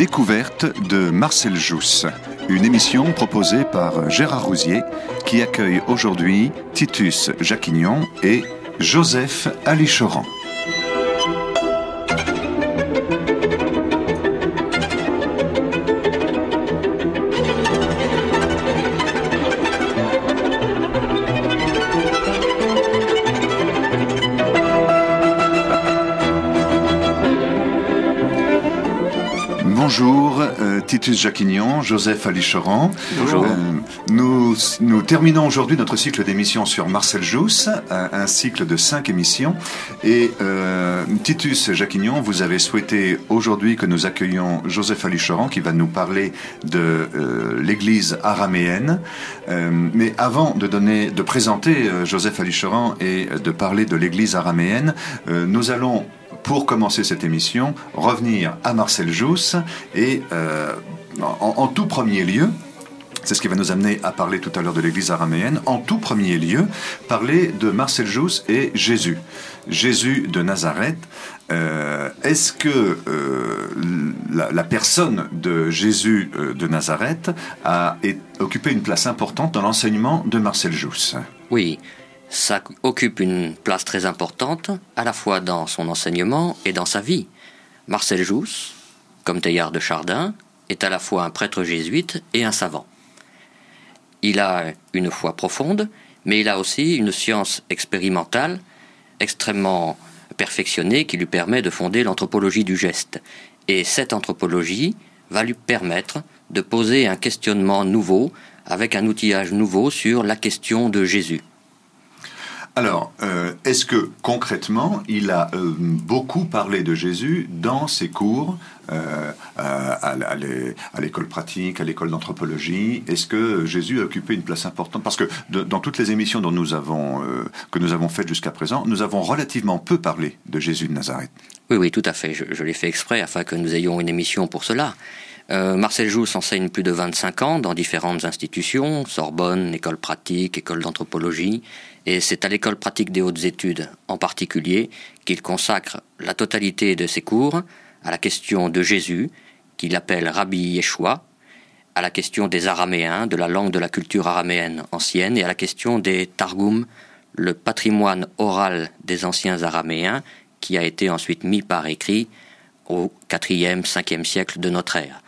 Découverte de Marcel Jousse, une émission proposée par Gérard Rousier qui accueille aujourd'hui Titus Jacquignon et Joseph Alichoran. Titus Jacquignon, Joseph Alichoran. Bonjour. Euh, nous, nous terminons aujourd'hui notre cycle d'émissions sur Marcel Jousse, un, un, cycle de cinq émissions. Et euh, Titus Jacquignon, vous avez souhaité aujourd'hui que nous accueillions Joseph Alichoran qui va nous parler de euh, l'église araméenne. Mais avant de, donner, de présenter Joseph Alichoran et de parler de l'église araméenne, nous allons pour commencer cette émission, revenir à Marcel Jousse et euh, en, tout premier lieu, c'est ce qui va nous amener à parler tout à l'heure de l'Église araméenne. En tout premier lieu, parler de Marcel Jousse et Jésus. Jésus de Nazareth. Euh, Est-ce que euh, la, personne de Jésus euh, de Nazareth a occupé une place importante dans l'enseignement de Marcel Jousse? Oui ça occupe une place très importante, à la fois dans son enseignement et dans sa vie. Marcel Jousse, comme Teilhard de Chardin, est à la fois un prêtre jésuite et un savant. Il a une foi profonde, mais il a aussi une science expérimentale extrêmement perfectionnée qui lui permet de fonder l'anthropologie du geste. Et cette anthropologie va lui permettre de poser un questionnement nouveau avec un outillage nouveau sur la question de Jésus. Alors, euh, est-ce que concrètement, il a euh, beaucoup parlé de Jésus dans ses cours euh, à, l'école pratique, à l'école d'anthropologie? Est-ce que Jésus a occupé une place importante? Parce que dans toutes les émissions dont nous avons, que nous avons faites jusqu'à présent, nous avons relativement peu parlé de Jésus de Nazareth. Oui, oui, tout à fait. Je l'ai fait exprès afin que nous ayons une émission pour cela. Euh, Marcel Jousse enseigne plus de 25 ans dans différentes institutions, Sorbonne, école pratique, école d'anthropologie, et c'est à l'école pratique des hautes études en particulier qu'il consacre la totalité de ses cours à la question de Jésus, qu'il appelle Rabbi Yeshua, à la question des Araméens, de la langue de la culture araméenne ancienne, et à la question des Targums, le patrimoine oral des anciens Araméens, qui a été ensuite mis par écrit au IVe, 5e siècle de notre ère.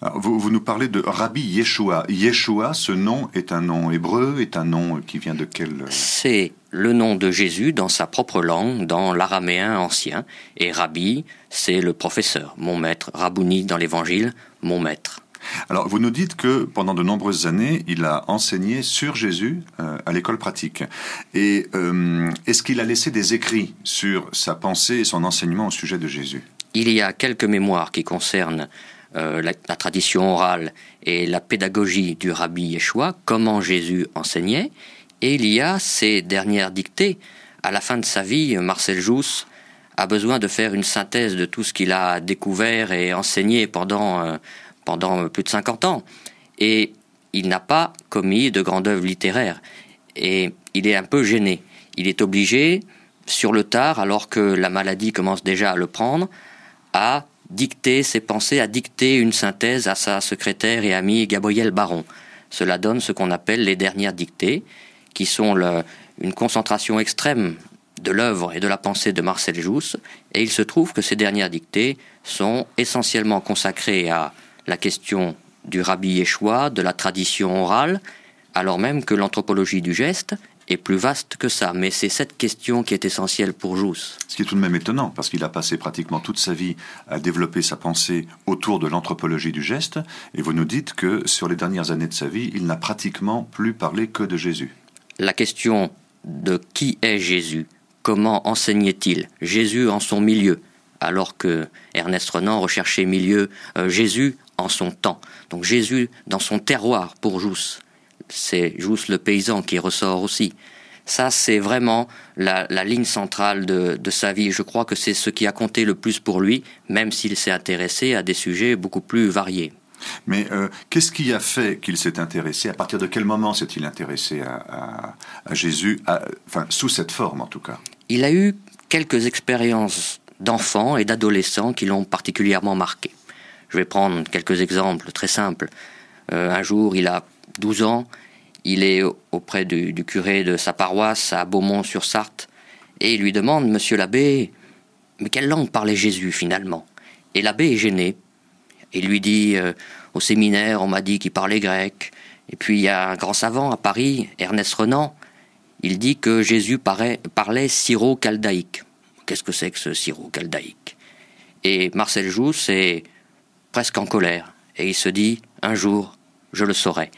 Vous, vous, nous parlez de Rabbi Yeshua. Yeshua, ce nom est un nom hébreu, est un nom qui vient de quel C'est le nom de Jésus dans sa propre langue, dans l'araméen ancien. Et Rabbi, c'est le professeur, mon maître. Rabouni dans l'Évangile, mon maître. Alors, vous nous dites que pendant de nombreuses années, il a enseigné sur Jésus euh, à l'école pratique. Et euh, est-ce qu'il a laissé des écrits sur sa pensée et son enseignement au sujet de Jésus? Il y a quelques mémoires qui concernent euh, la, tradition orale et la pédagogie du rabbi Yeshua, comment Jésus enseignait, et il y a ces dernières dictées. À la fin de sa vie, Marcel Jousse a besoin de faire une synthèse de tout ce qu'il a découvert et enseigné pendant, euh, pendant plus de 50 ans. Et il n'a pas commis de grande œuvre littéraire. Et il est un peu gêné. Il est obligé, sur le tard, alors que la maladie commence déjà à le prendre, à dicter ses pensées, à dicter une synthèse à sa secrétaire et amie Gabrielle Baron. Cela donne ce qu'on appelle les dernières dictées, qui sont une concentration extrême de l'œuvre et de la pensée de Marcel Jousse, et il se trouve que ces dernières dictées sont essentiellement consacrées à la question du rabbi Yeshua, de la tradition orale, alors même que l'anthropologie du geste est plus vaste que ça. Mais c'est cette question qui est essentielle pour Jousse. Ce qui est tout de même étonnant, parce qu'il a passé pratiquement toute sa vie à développer sa pensée autour de l'anthropologie du geste, et vous nous dites que sur les dernières années de sa vie, il n'a pratiquement plus parlé que de Jésus. La question de qui est Jésus, comment enseignait-il? Jésus en son milieu, alors que Ernest Renan recherchait milieu euh, Jésus en son temps. Donc Jésus dans son terroir pour Jousse c'est juste le paysan qui ressort aussi. Ça, c'est vraiment la, la, ligne centrale de, de, sa vie. Je crois que c'est ce qui a compté le plus pour lui, même s'il s'est intéressé à des sujets beaucoup plus variés. Mais euh, qu'est-ce qui a fait qu'il s'est intéressé? À partir de quel moment s'est-il intéressé à, à, à Jésus? À, Enfin, sous cette forme en tout cas. Il a eu quelques expériences d'enfants et d'adolescents qui l'ont particulièrement marqué. Je vais prendre quelques exemples très simples. Euh, un jour, il a 12 ans, il est auprès du, curé de sa paroisse à Beaumont-sur-Sarthe, et il lui demande, Monsieur l'abbé, mais quelle langue parlait Jésus finalement? Et l'abbé est gêné. Il lui dit, euh, au séminaire, on m'a dit qu'il parlait grec. Et puis il y a un grand savant à Paris, Ernest Renan, il dit que Jésus parlait syro-caldaïque. Qu'est-ce que c'est que ce syro-caldaïque? Et Marcel Jousse est presque en colère, et il se dit, un jour, je le saurai.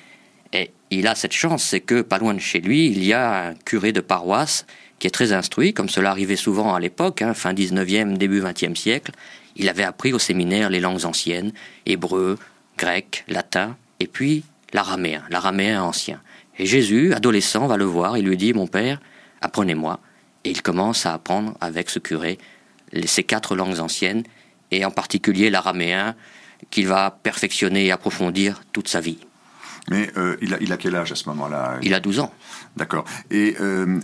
Il a cette chance, c'est que pas loin de chez lui, il y a un curé de paroisse qui est très instruit, comme cela arrivait souvent à l'époque, hein, fin 19e, début 20e siècle. Il avait appris au séminaire les langues anciennes, hébreu, grec, latin, et puis l'araméen, l'araméen ancien. Et Jésus, adolescent, va le voir et lui dit Mon père, apprenez-moi. Et il commence à apprendre avec ce curé ces quatre langues anciennes, et en particulier l'araméen, qu'il va perfectionner et approfondir toute sa vie. Mais euh, il, a, il, a, quel âge à ce moment-là Il a 12 ans. D'accord. Et euh,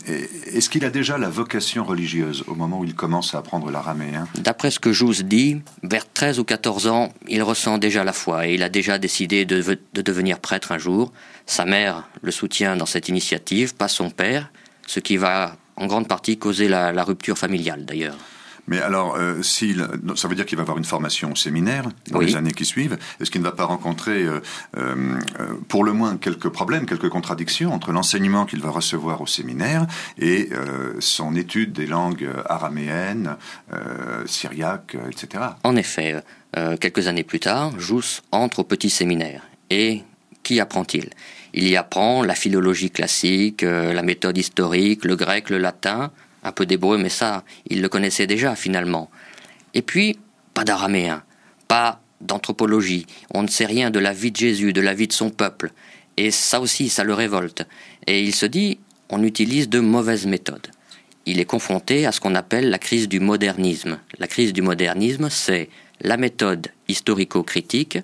est-ce qu'il a déjà la vocation religieuse au moment où il commence à apprendre l'araméen? D'après ce que Jousse dit, vers 13 ou 14 ans, il ressent déjà la foi et il a déjà décidé de, de devenir prêtre un jour. Sa mère le soutient dans cette initiative, pas son père, ce qui va en grande partie causer la, la rupture familiale d'ailleurs. Mais alors, euh, ça veut dire qu'il va avoir une formation au séminaire dans les années qui suivent. Est-ce qu'il ne va pas rencontrer, euh, euh, pour le moins, quelques problèmes, quelques contradictions entre l'enseignement qu'il va recevoir au séminaire et son étude des langues araméennes, syriaques, etc. En effet, quelques années plus tard, Jousse entre au petit séminaire. Et qui apprend-il? Il y apprend la philologie classique, la méthode historique, le grec, le latin, un peu d'hébreu, mais ça, il le connaissait déjà finalement. Et puis, pas d'araméen, pas d'anthropologie, on ne sait rien de la vie de Jésus, de la vie de son peuple, et ça aussi, ça le révolte. Et il se dit, on utilise de mauvaises méthodes. Il est confronté à ce qu'on appelle la crise du modernisme. La crise du modernisme, c'est la méthode historico-critique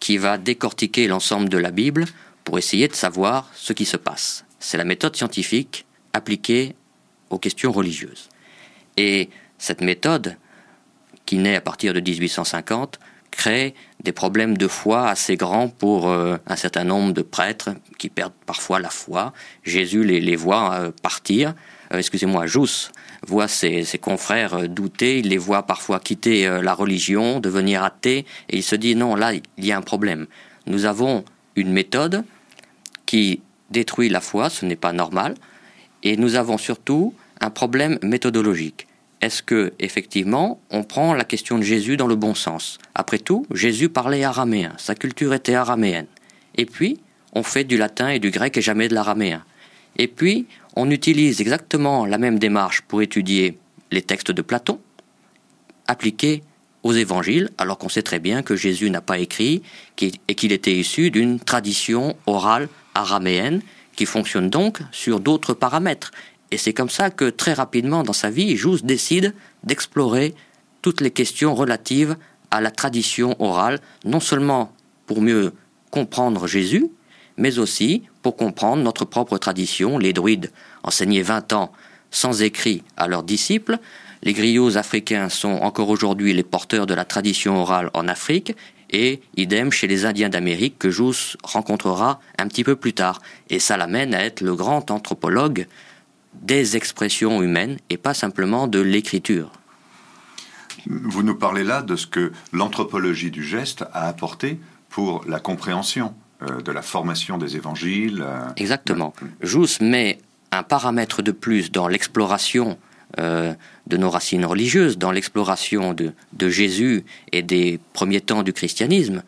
qui va décortiquer l'ensemble de la Bible pour essayer de savoir ce qui se passe. C'est la méthode scientifique appliquée aux questions religieuses. Et cette méthode, qui naît à partir de 1850, crée des problèmes de foi assez grands pour euh, un certain nombre de prêtres qui perdent parfois la foi. Jésus les, voit euh, partir. Euh, excusez-moi, Jousse voit ses, ses, confrères douter, il les voit parfois quitter la religion, devenir athées, et il se dit non, là, il y a un problème. Nous avons une méthode qui détruit la foi, ce n'est pas normal. Et nous avons surtout un problème méthodologique. Est-ce que, effectivement, on prend la question de Jésus dans le bon sens? Après tout, Jésus parlait araméen, sa culture était araméenne. Et puis, on fait du latin et du grec et jamais de l'araméen. Et puis, on utilise exactement la même démarche pour étudier les textes de Platon, appliqués aux évangiles, alors qu'on sait très bien que Jésus n'a pas écrit et qu'il était issu d'une tradition orale araméenne qui fonctionne donc sur d'autres paramètres. Et c'est comme ça que très rapidement dans sa vie, Jousse décide d'explorer toutes les questions relatives à la tradition orale, non seulement pour mieux comprendre Jésus, mais aussi pour comprendre notre propre tradition. Les druides enseignaient 20 ans sans écrit à leurs disciples. Les griots africains sont encore aujourd'hui les porteurs de la tradition orale en Afrique, et idem chez les Indiens d'Amérique que Jousse rencontrera un petit peu plus tard. Et ça l'amène à être le grand anthropologue des expressions humaines et pas simplement de l'écriture. Vous nous parlez là de ce que l'anthropologie du geste a apporté pour la compréhension euh, de la formation des évangiles. Euh, Exactement. Jousse met un paramètre de plus dans l'exploration euh, de nos racines religieuses, dans l'exploration de, Jésus et des premiers temps du christianisme,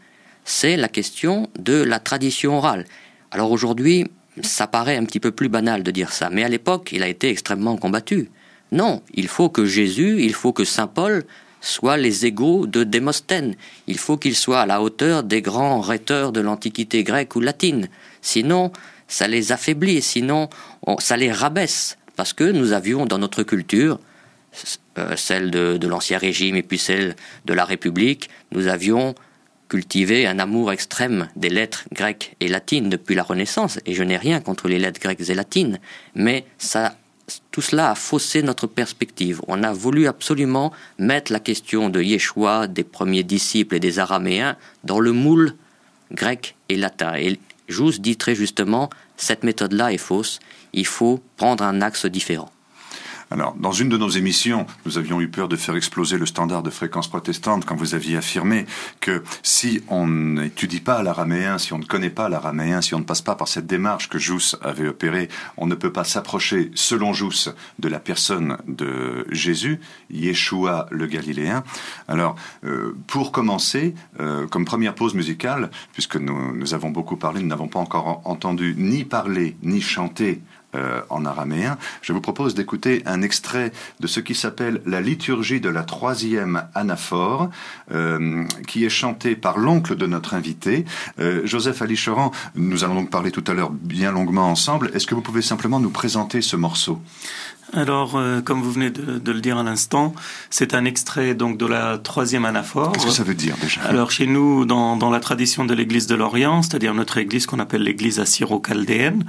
c'est la question de la tradition orale. Alors aujourd'hui, ça paraît un petit peu plus banal de dire ça, mais à l'époque, il a été extrêmement combattu. Non, il faut que Jésus, il faut que Saint Paul soient les égaux de Démosthène. Il faut qu'ils soient à la hauteur des grands rhéteurs de l'Antiquité grecque ou latine. Sinon, ça les affaiblit, sinon, ça les rabaisse. Parce que nous avions dans notre culture, euh, celle de l'Ancien Régime et puis celle de la République, nous avions cultiver un amour extrême des lettres grecques et latines depuis la Renaissance, et je n'ai rien contre les lettres grecques et latines, mais ça tout cela a faussé notre perspective. On a voulu absolument mettre la question de Yeshua, des premiers disciples et des Araméens dans le moule grec et latin. Et Jousse dit très justement, cette méthode-là est fausse, il faut prendre un axe différent. Alors, dans une de nos émissions, nous avions eu peur de faire exploser le standard de fréquence protestante quand vous aviez affirmé que si on n'étudie pas l'araméen, si on ne connaît pas l'araméen, si on ne passe pas par cette démarche que Jousse avait opérée, on ne peut pas s'approcher, selon Jousse, de la personne de Jésus, Yeshua le Galiléen. Alors, euh, pour commencer, euh, comme première pause musicale, puisque nous, nous avons beaucoup parlé, nous n'avons pas encore entendu ni parler ni chanter euh, en araméen, je vous propose d'écouter un extrait de ce qui s'appelle la liturgie de la troisième anaphore, euh, qui est chantée par l'oncle de notre invité, euh, Joseph Alichoran. Nous allons donc parler tout à l'heure bien longuement ensemble. Est-ce que vous pouvez simplement nous présenter ce morceau? Alors, euh, comme vous venez de, de le dire à l'instant, c'est un extrait donc de la troisième anaphore. Qu'est-ce que ça veut dire déjà? Alors, chez nous, dans, dans la tradition de l'Église de l'Orient, c'est-à-dire notre Église qu'on appelle l'Église assyro-chaldéenne,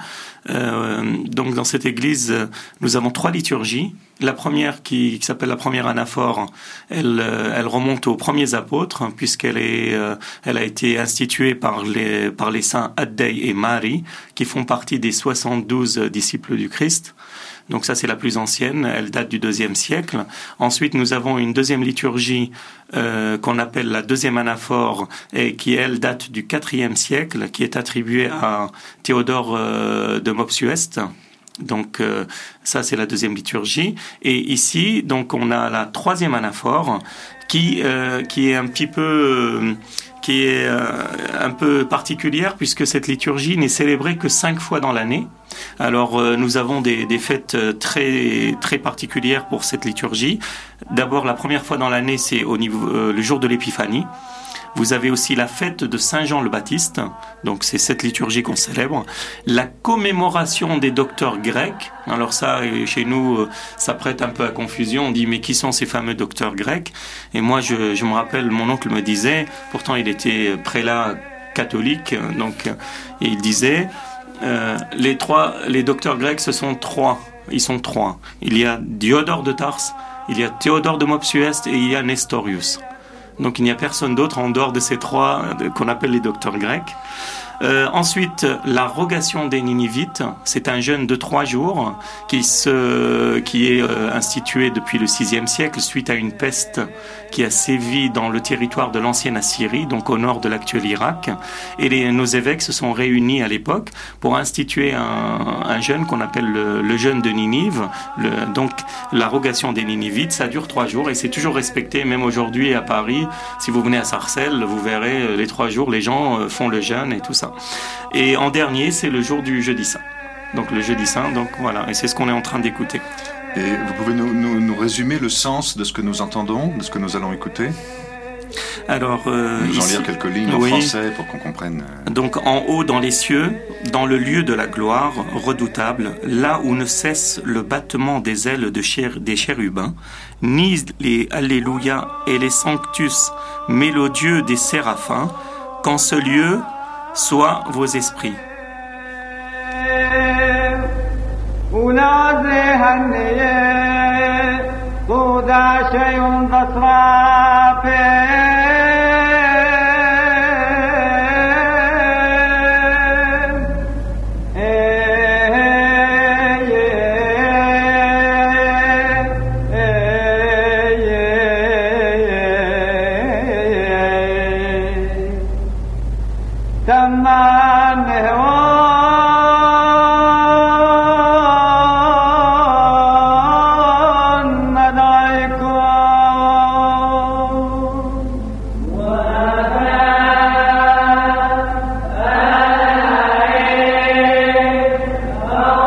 euh, donc dans cette Église, nous avons trois liturgies. La première, qui, qui s'appelle la première anaphore, elle, euh, elle remonte aux premiers apôtres, puisqu'elle est, euh, elle a été instituée par les, par les saints Addei et Marie, qui font partie des 72 disciples du Christ. Donc ça, c'est la plus ancienne. Elle date du deuxième siècle. Ensuite, nous avons une deuxième liturgie euh, qu'on appelle la deuxième anaphore et qui, elle, date du quatrième siècle, qui est attribuée à Théodore euh, de Mopsuest. Donc euh, ça, c'est la deuxième liturgie. Et ici, donc, on a la troisième anaphore qui, qui est un petit peu... Qui est un peu particulière puisque cette liturgie n'est célébrée que cinq fois dans l'année. Alors euh, nous avons des, fêtes euh, très très particulières pour cette liturgie. D'abord la première fois dans l'année c'est euh, le jour de l'Épiphanie. Vous avez aussi la fête de Saint Jean le Baptiste, donc c'est cette liturgie qu'on célèbre. La commémoration des docteurs grecs. Alors ça, chez nous, ça prête un peu à confusion. On dit mais qui sont ces fameux docteurs grecs? Et moi, je, je me rappelle, mon oncle me disait, pourtant il était prélat catholique, donc et il disait euh, les trois, les docteurs grecs, ce sont trois. Ils sont trois. Il y a Diodore de Tarse, il y a Théodore de Mopsuest et il y a Nestorius. Donc il n'y a personne d'autre en dehors de ces trois euh, qu'on appelle les docteurs grecs. Euh, ensuite, la rogation des Ninivites, c'est un jeûne de trois jours qui, se, qui est euh, institué depuis le VIe siècle suite à une peste qui a sévi dans le territoire de l'ancienne Assyrie, donc au nord de l'actuel Irak. Et les, nos évêques se sont réunis à l'époque pour instituer un, un jeûne qu'on appelle le, le, jeûne de Ninive. Donc la rogation des Ninivites, ça dure trois jours et c'est toujours respecté, même aujourd'hui à Paris. Si vous venez à Sarcelles, vous verrez euh, les trois jours, les gens font le jeûne et tout ça. Et en dernier, c'est le jour du jeudi saint. Donc le jeudi saint, donc voilà, et c'est ce qu'on est en train d'écouter. Et vous pouvez nous, nous, nous, résumer le sens de ce que nous entendons, de ce que nous allons écouter? Alors, euh, nous en lire quelques lignes oui. en français pour qu'on comprenne. Euh... Donc, en haut dans les cieux, dans le lieu de la gloire redoutable, là où ne cesse le battement des ailes de des chérubins, ni les Alléluia et les Sanctus mélodieux des séraphins, qu'en ce lieu soient vos esprits. Salam.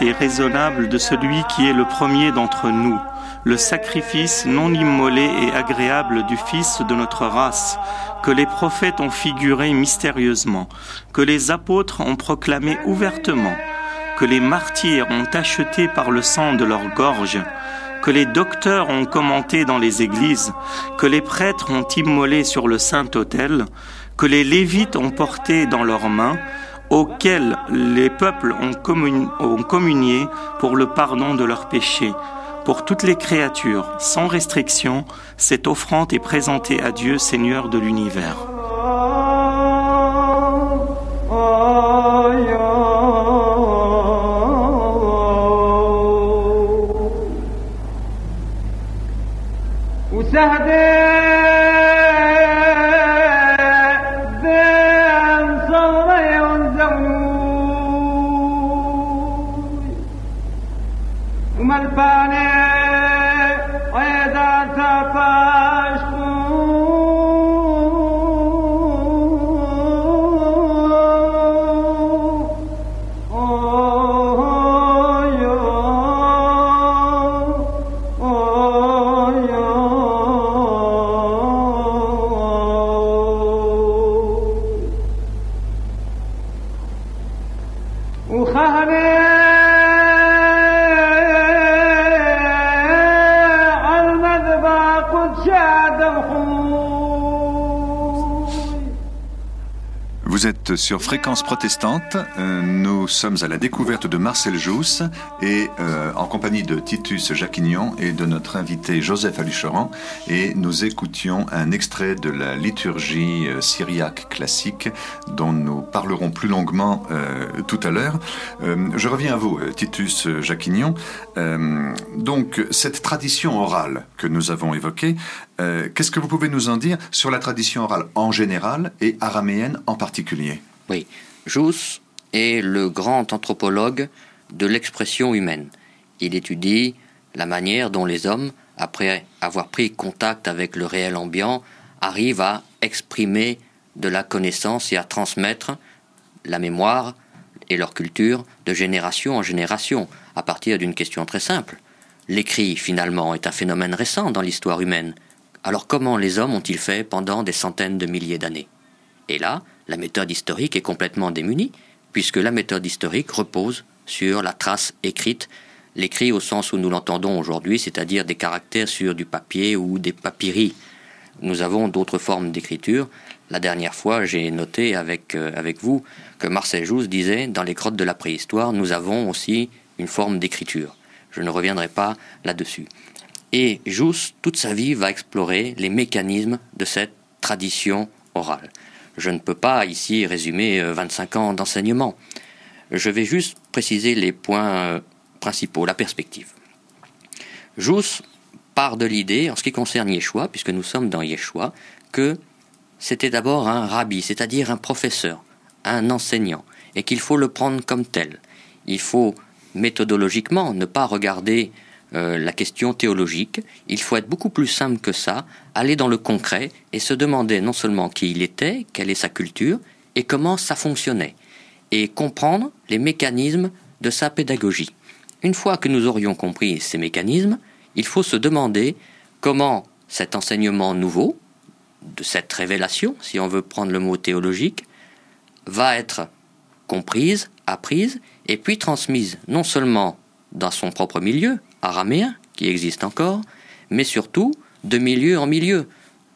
Et raisonnable de celui qui est le premier d'entre nous, le sacrifice non immolé et agréable du Fils de notre race, que les prophètes ont figuré mystérieusement, que les apôtres ont proclamé ouvertement, que les martyrs ont acheté par le sang de leur gorge, que les docteurs ont commenté dans les églises, que les prêtres ont immolé sur le saint autel, que les lévites ont porté dans leurs mains, auxquels les peuples ont, communié pour le pardon de leurs péchés. Pour toutes les créatures, sans restriction, cette offrande est présentée à Dieu, Seigneur de l'univers. Vous sur Fréquence Protestante. Euh, nous sommes à la découverte de Marcel Jousse et euh, en compagnie de Titus Jacquignon et de notre invité Joseph Alucheran. Et nous écoutions un extrait de la liturgie euh, syriaque classique dont nous parlerons plus longuement tout à l'heure. je reviens à vous, Titus Jacquignon. donc, cette tradition orale que nous avons évoquée, qu'est-ce que vous pouvez nous en dire sur la tradition orale en général et araméenne en particulier? Oui, Jousse est le grand anthropologue de l'expression humaine. Il étudie la manière dont les hommes, après avoir pris contact avec le réel ambiant, arrivent à exprimer de la connaissance et à transmettre la mémoire et leur culture de génération en génération, à partir d'une question très simple. L'écrit, finalement, est un phénomène récent dans l'histoire humaine. Alors comment les hommes ont-ils fait pendant des centaines de milliers d'années? Et là, la méthode historique est complètement démunie, puisque la méthode historique repose sur la trace écrite, l'écrit au sens où nous l'entendons aujourd'hui, c'est-à-dire des caractères sur du papier ou des papyries. Nous avons d'autres formes d'écriture. La dernière fois, j'ai noté avec, euh, avec vous que Marcel Jousse disait dans les grottes de la préhistoire, nous avons aussi une forme d'écriture. Je ne reviendrai pas là-dessus. Et Jousse, toute sa vie, va explorer les mécanismes de cette tradition orale. Je ne peux pas ici résumer 25 euh, ans d'enseignement. Je vais juste préciser les points euh, principaux, la perspective. Jousse part de l'idée, en ce qui concerne Yeshua, puisque nous sommes dans Yeshua, que c'était d'abord un rabbi, c'est-à-dire un professeur, un enseignant, et qu'il faut le prendre comme tel. Il faut méthodologiquement ne pas regarder euh, la question théologique, il faut être beaucoup plus simple que ça, aller dans le concret et se demander non seulement qui il était, quelle est sa culture, et comment ça fonctionnait, et comprendre les mécanismes de sa pédagogie. Une fois que nous aurions compris ces mécanismes, il faut se demander comment cet enseignement nouveau, de cette révélation, si on veut prendre le mot théologique, va être comprise, apprise, et puis transmise non seulement dans son propre milieu, araméen, qui existe encore, mais surtout de milieu en milieu,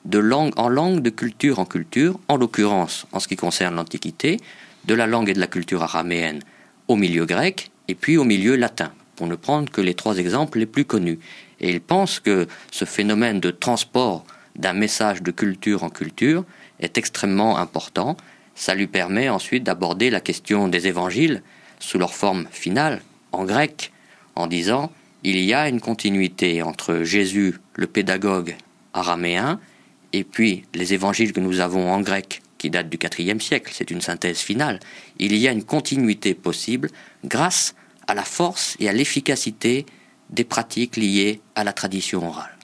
de langue en langue, de culture en culture, en l'occurrence, en ce qui concerne l'Antiquité, de la langue et de la culture araméenne au milieu grec et puis au milieu latin, pour ne prendre que les trois exemples les plus connus. Et il pense que ce phénomène de transport d'un message de culture en culture est extrêmement important. Ça lui permet ensuite d'aborder la question des évangiles sous leur forme finale, en grec, en disant il y a une continuité entre Jésus, le pédagogue araméen, et puis les évangiles que nous avons en grec, qui datent du IVe siècle, c'est une synthèse finale. Il y a une continuité possible grâce à la force et à l'efficacité des pratiques liées à la tradition orale.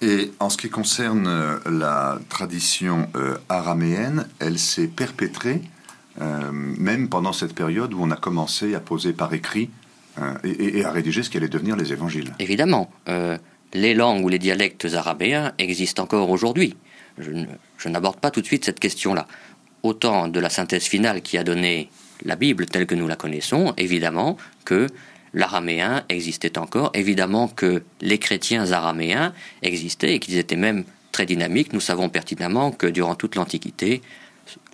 Et en ce qui concerne euh, la tradition euh, araméenne, elle s'est perpétrée euh, même pendant cette période où on a commencé à poser par écrit et, à rédiger ce qui allait devenir les évangiles. Évidemment, les langues ou les dialectes araméens existent encore aujourd'hui. Je n'aborde pas tout de suite cette question-là. Autant de la synthèse finale qui a donné la Bible telle que nous la connaissons, évidemment, que l'araméen existait encore. Évidemment que les chrétiens araméens existaient et qu'ils étaient même très dynamiques. Nous savons pertinemment que durant toute l'Antiquité,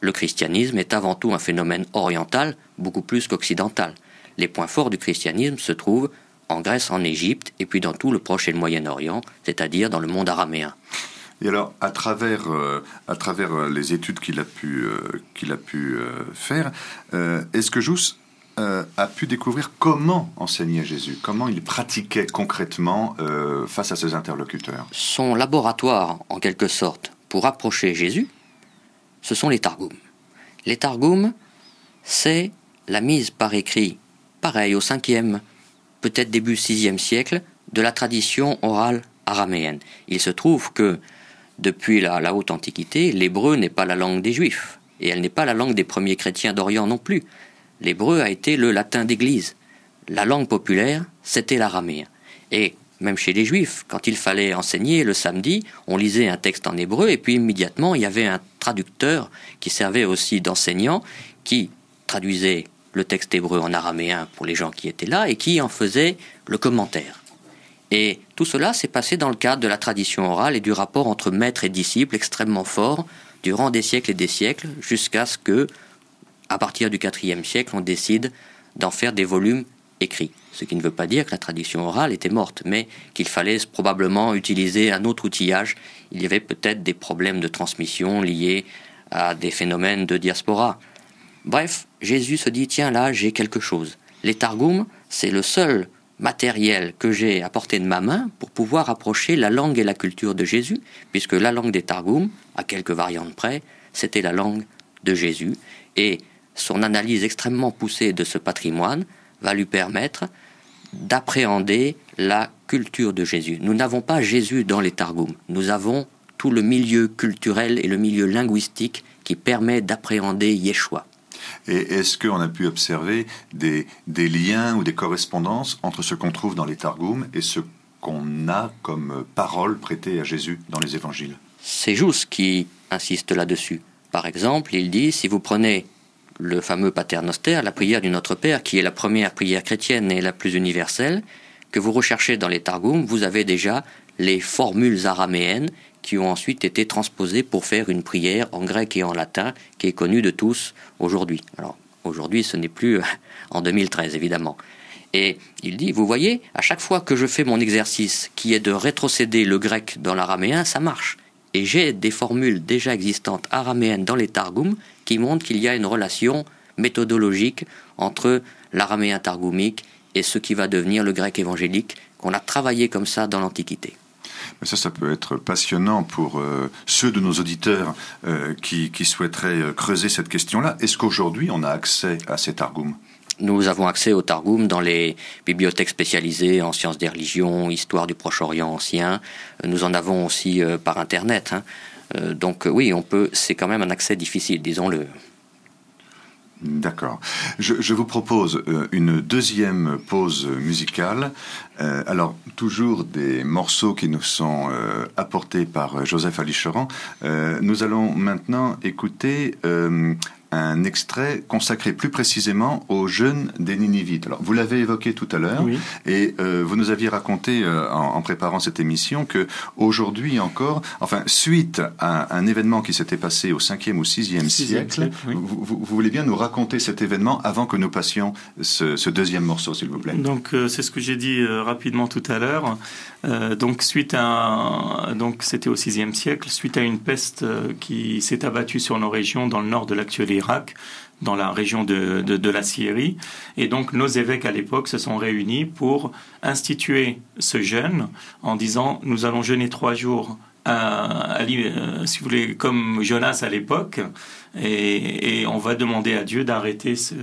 le christianisme est avant tout un phénomène oriental, beaucoup plus qu'occidental. Les points forts du christianisme se trouvent en Grèce, en Égypte, et puis dans tout le Proche et le Moyen-Orient, c'est-à-dire dans le monde araméen. Et alors, à travers, euh, à travers euh, les études qu'il a pu, euh, qu'il a pu faire, est-ce que Jousse a pu découvrir comment enseignait Jésus, comment il pratiquait concrètement face à ses interlocuteurs Son laboratoire, en quelque sorte, pour approcher Jésus, ce sont les Targums. Les Targums, c'est la mise par écrit, pareil au 5e, peut-être début 6e siècle, de la tradition orale araméenne. Il se trouve que depuis la, haute antiquité, l'hébreu n'est pas la langue des juifs, et elle n'est pas la langue des premiers chrétiens d'Orient non plus. L'hébreu a été le latin d'église. La langue populaire, c'était l'araméen. Et même chez les juifs, quand il fallait enseigner le samedi, on lisait un texte en hébreu, et puis immédiatement il y avait un traducteur qui servait aussi d'enseignant, qui traduisait le texte hébreu en araméen pour les gens qui étaient là, et qui en faisait le commentaire. Et tout cela s'est passé dans le cadre de la tradition orale et du rapport entre maître et disciple extrêmement fort durant des siècles et des siècles, jusqu'à ce que, à partir du IVe siècle, on décide d'en faire des volumes écrits. Ce qui ne veut pas dire que la tradition orale était morte, mais qu'il fallait probablement utiliser un autre outillage. Il y avait peut-être des problèmes de transmission liés à des phénomènes de diaspora. Bref, Jésus se dit tiens là, j'ai quelque chose. Les Targums, c'est le seul matériel que j'ai à portée de ma main pour pouvoir approcher la langue et la culture de Jésus, puisque la langue des Targums, à quelques variantes près, c'était la langue de Jésus, et son analyse extrêmement poussée de ce patrimoine va lui permettre d'appréhender la culture de Jésus. Nous n'avons pas Jésus dans les Targums, nous avons tout le milieu culturel et le milieu linguistique qui permet d'appréhender Yeshua. Et est-ce qu'on a pu observer des, liens ou des correspondances entre ce qu'on trouve dans les Targums et ce qu'on a comme parole prêtée à Jésus dans les évangiles? C'est juste qui insiste là-dessus. Par exemple, il dit si vous prenez le fameux paternoster, la prière du Notre Père, qui est la première prière chrétienne et la plus universelle, que vous recherchez dans les Targums, vous avez déjà les formules araméennes qui ont ensuite été transposées pour faire une prière en grec et en latin qui est connue de tous aujourd'hui. Alors aujourd'hui ce n'est plus en 2013 évidemment. Et il dit, vous voyez, à chaque fois que je fais mon exercice qui est de rétrocéder le grec dans l'araméen, ça marche. Et j'ai des formules déjà existantes araméennes dans les Targums qui montrent qu'il y a une relation méthodologique entre l'araméen targoumique et ce qui va devenir le grec évangélique, qu'on a travaillé comme ça dans l'Antiquité. Ça, ça peut être passionnant pour euh, ceux de nos auditeurs euh, qui, souhaiteraient euh, creuser cette question-là. Est-ce qu'aujourd'hui, on a accès à ces targums nous avons accès aux Targum dans les bibliothèques spécialisées en sciences des religions, histoire du Proche-Orient ancien. Nous en avons aussi par Internet. Hein. Donc oui, on peut. C'est quand même un accès difficile, disons-le. D'accord. Je, vous propose euh, une deuxième pause musicale. Euh, alors, toujours des morceaux qui nous sont euh, apportés par Joseph Alicheran. nous allons maintenant écouter un extrait consacré plus précisément aux jeunes des Ninivites. Alors, vous l'avez évoqué tout à l'heure, et euh, vous nous aviez raconté euh, en, préparant cette émission que aujourd'hui encore, enfin, suite à un événement qui s'était passé au 5e ou 6e, siècle, vous, voulez bien nous raconter cet événement avant que nous passions ce, deuxième morceau, s'il vous plaît Donc, euh, c'est ce que j'ai dit rapidement tout à l'heure. donc, suite à, donc, c'était au 6e siècle, suite à une peste qui s'est abattue sur nos régions dans le nord de l'actuel Irak, dans la région de, de, la Syrie. Et donc nos évêques à l'époque se sont réunis pour instituer ce jeûne en disant nous allons jeûner trois jours. Euh, si vous voulez, comme Jonas à l'époque, et, on va demander à Dieu d'arrêter ce,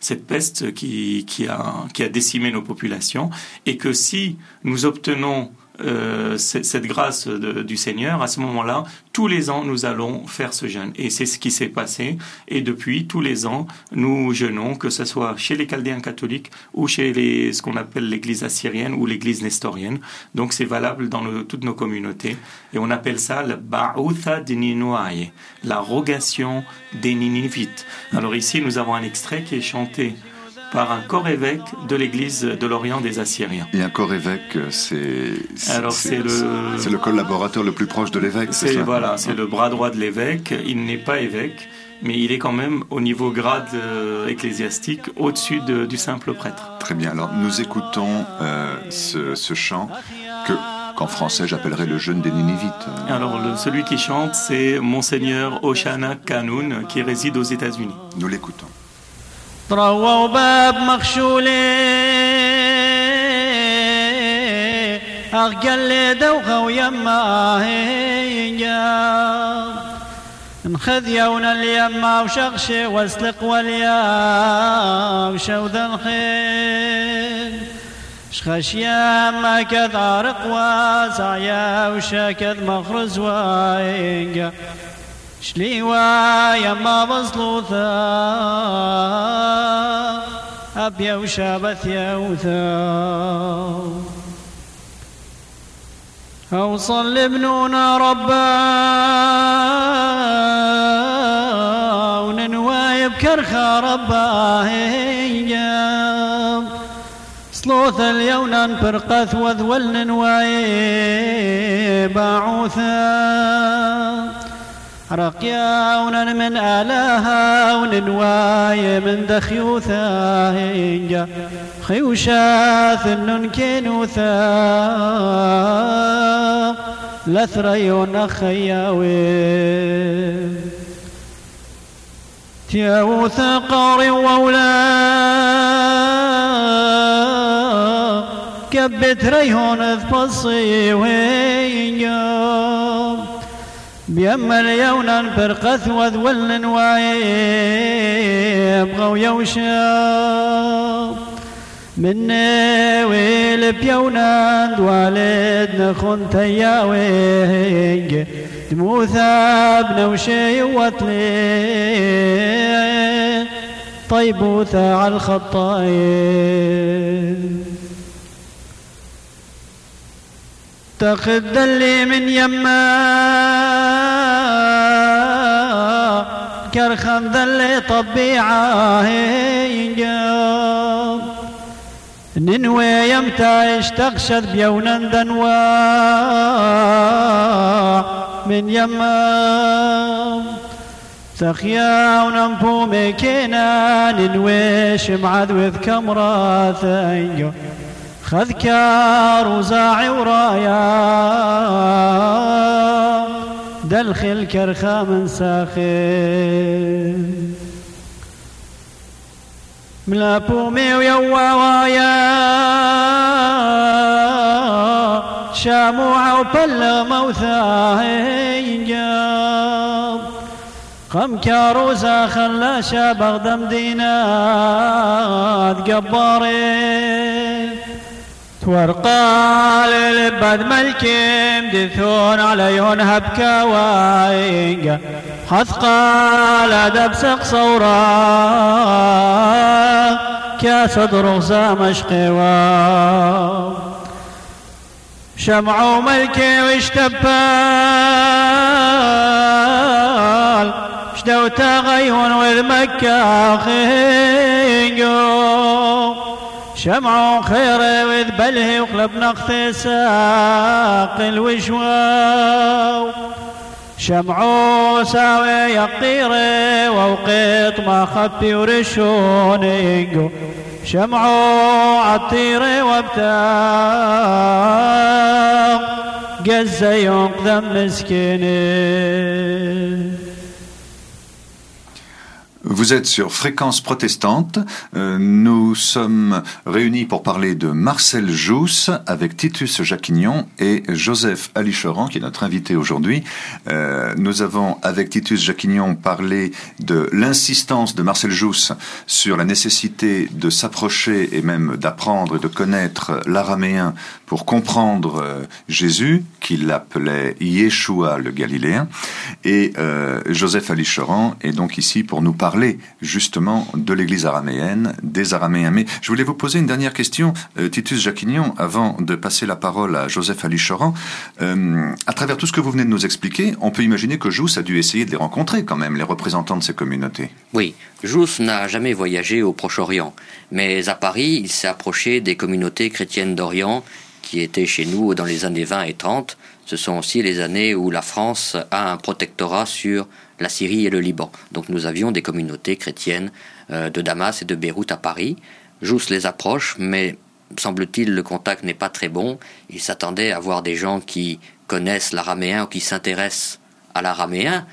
cette peste qui, qui, a, qui a décimé nos populations, et que si nous obtenons euh, cette grâce du Seigneur, à ce moment-là, tous les ans, nous allons faire ce jeûne. Et c'est ce qui s'est passé. Et depuis, tous les ans, nous jeûnons, que ce soit chez les Chaldéens catholiques ou chez les, ce qu'on appelle l'Église assyrienne ou l'Église nestorienne. Donc c'est valable dans toutes nos communautés. Et on appelle ça le Ba'utha Ninoaye, la rogation des Ninivites. Alors ici, nous avons un extrait qui est chanté par un corps évêque de l'église de l'Orient des Assyriens. Et un corps évêque, c'est alors c'est le c'est le collaborateur le plus proche de l'évêque. C'est voilà, c'est le bras droit de l'évêque. Il n'est pas évêque, mais il est quand même au niveau grade euh, ecclésiastique au-dessus du simple prêtre. Très bien. Alors nous écoutons euh, ce, chant que qu'en français j'appellerais le jeûne des Ninivites. Alors celui qui chante, c'est Monseigneur Oshana Kanoun qui réside aux États-Unis. Nous l'écoutons. طرووا باب مخشولي. أغقل لي دوغة ويما هيجا نخذ يونا اليما وشغشي واسلق واليا وشوذ الخيل. شخش يما كذ عرق واسع وشاكذ مخرز شلیوایە مامەزڵۆتە ئەبێ أبيا شابەتە وتە أو صل ابننا ربا وننواي كرخا ربا. هيجاب صلوث اليونا برقث وذول ننوايب باعوثا رقيا من آلاها وننواي من دخيوثا هنجا خيوشا ثنن كينوثا لثريون خياوي تياوث قاري وولا. كبت ريهون ذبصي وينجا. بيما اليونا فرقث وذول ويبغوا يوشا من ويل بيونا والدنا خنت يا وينج دموثا بنوشي وطلي طيبوثا على الخطاين تخذ اللي من يما. كرخم ذل طبيعة ينجاب ننوي يمتى اشتغشد بيونا دنوا من يما. سخيا وننفو مكينا ننوي شمعذ وذ كمرة ثنجو خذكار وزاع ورايا. دلخ الكرخة من ساخن ملا بومي ويا وايا. شاموعة وبلا موثاهي قم كاروزا خلا شابغ دم دينات تقبري. ورقال لبد ملكم دثون عليهن هبكا واينجا حثقال دبسق صورا. كاسد رغزا مشقوا شمعوا ملكي واشتبال شدو تغيون وذ مكة خينجو. شمعوا خيري وذبله وقلب نقطي ساق الوشواو. شمعوا ساوي يقطيري ووقيت ما خبي ورشوني شمعوا عطيري وابتاق قزي ينقذ مسكيني Vous êtes sur Fréquence Protestante. Euh, nous sommes réunis pour parler de Marcel Jousse avec Titus Jacquignon et Joseph Alichoran qui est notre invité aujourd'hui. Euh, nous avons avec Titus Jacquignon parlé de l'insistance de Marcel Jousse sur la nécessité de s'approcher et même d'apprendre et de connaître l'araméen pour comprendre euh, Jésus, qu'il appelait Yeshua le Galiléen. Et Joseph Alichoran est donc ici pour nous parler justement de l'Église araméenne, des Araméens. Mais je voulais vous poser une dernière question, euh, Titus Jacquignon, avant de passer la parole à Joseph Alichoran. Euh, à travers tout ce que vous venez de nous expliquer, on peut imaginer que Jousse a dû essayer de les rencontrer quand même, les représentants de ces communautés. Oui, Jousse n'a jamais voyagé au Proche-Orient, mais à Paris, il s'est approché des communautés chrétiennes d'Orient qui étaient chez nous dans les années 20 et 30. Ce sont aussi les années où la France a un protectorat sur la Syrie et le Liban. Donc nous avions des communautés chrétiennes euh, de Damas et de Beyrouth à Paris. Jousse les approche, mais semble-t-il le contact n'est pas très bon. Il s'attendait à voir des gens qui connaissent l'araméen ou qui s'intéressent à l'araméen,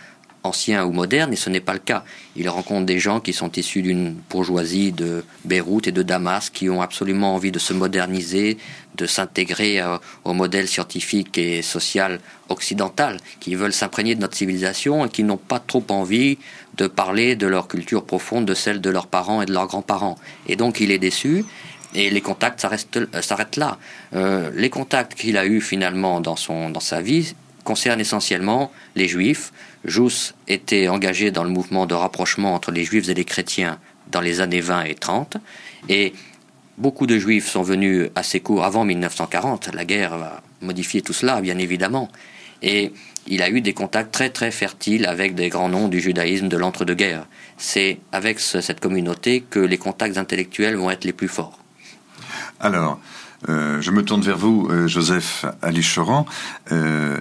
ancien ou moderne, et ce n'est pas le cas. Il rencontre des gens qui sont issus d'une bourgeoisie de Beyrouth et de Damas, qui ont absolument envie de se moderniser, de s'intégrer euh, au modèle scientifique et social occidental, qui veulent s'imprégner de notre civilisation et qui n'ont pas trop envie de parler de leur culture profonde, de celle de leurs parents et de leurs grands-parents. Et donc il est déçu. Et les contacts euh, s'arrêtent là. Euh, les contacts qu'il a eus finalement dans, son, dans sa vie concernent essentiellement les juifs, Jousse était engagé dans le mouvement de rapprochement entre les juifs et les chrétiens dans les années 20 et 30, et beaucoup de juifs sont venus à ses cours avant 1940. La guerre a modifié tout cela, bien évidemment. Et il a eu des contacts très très fertiles avec des grands noms du judaïsme de l'entre-deux-guerres. C'est avec cette communauté que les contacts intellectuels vont être les plus forts. Alors, euh, je me tourne vers vous, euh, Joseph Alichoran. Euh,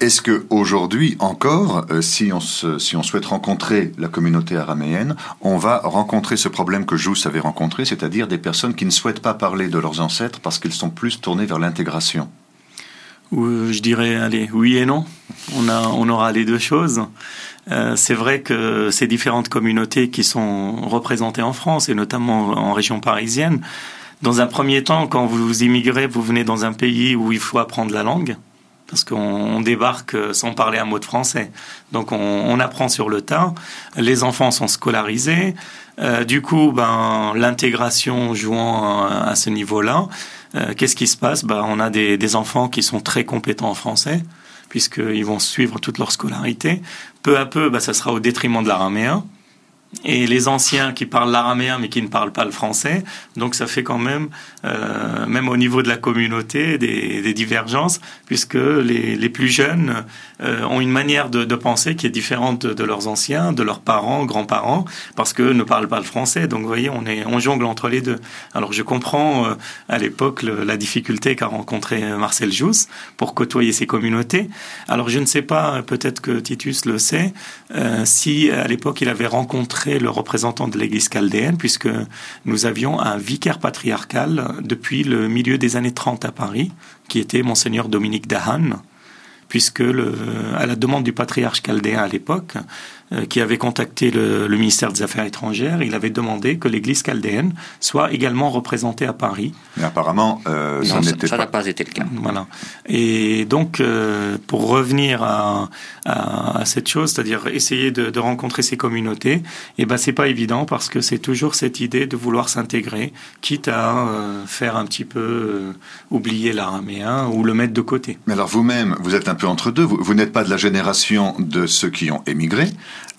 est-ce que aujourd'hui encore, si on, souhaite rencontrer la communauté araméenne, on va rencontrer ce problème que Jousse avait rencontré, c'est-à-dire des personnes qui ne souhaitent pas parler de leurs ancêtres parce qu'ils sont plus tournés vers l'intégration? Je dirais, allez, oui et non. On aura les deux choses. c'est vrai que ces différentes communautés qui sont représentées en France et notamment en région parisienne dans un premier temps, quand vous immigrez, vous venez dans un pays où il faut apprendre la langue, parce qu'on débarque sans parler un mot de français. Donc on, apprend sur le tas. Les enfants sont scolarisés. Euh, du coup, ben, l'intégration jouant à, ce niveau-là, euh, qu'est-ce qui se passe? Ben, On a des, des, enfants qui sont très compétents en français, puisqu'ils vont suivre toute leur scolarité. Peu à peu, ben, ça sera au détriment de l'araméen et les anciens qui parlent l'araméen mais qui ne parlent pas le français. Donc ça fait quand même, euh, même au niveau de la communauté, des, des divergences, puisque les, les plus jeunes euh, ont une manière de, de, penser qui est différente de leurs anciens, de leurs parents, grands-parents, parce qu'eux ne parlent pas le français. Donc vous voyez, on, est, on jongle entre les deux. Alors je comprends euh, à l'époque la difficulté qu'a rencontré Marcel Jousse pour côtoyer ces communautés. Alors je ne sais pas, peut-être que Titus le sait, euh, si à l'époque il avait rencontré le représentant de l'Église chaldéenne, puisque nous avions un vicaire patriarcal depuis le milieu des années 30 à Paris, qui était monseigneur Dominique Dahan, puisque à la demande du patriarche chaldéen à l'époque, euh, qui avait contacté le, le, ministère des Affaires étrangères, il avait demandé que l'Église chaldéenne soit également représentée à Paris. Mais apparemment, euh, ça pas. n'a pas été le cas. Voilà. Et donc, euh, pour revenir à, à, à, cette chose, c'est-à-dire essayer de, de, rencontrer ces communautés, eh ben c'est pas évident parce que c'est toujours cette idée de vouloir s'intégrer, quitte à euh, faire un petit peu euh, oublier l'araméen ou le mettre de côté. Mais alors vous-même, vous êtes un peu entre deux. Vous, vous n'êtes pas de la génération de ceux qui ont émigré.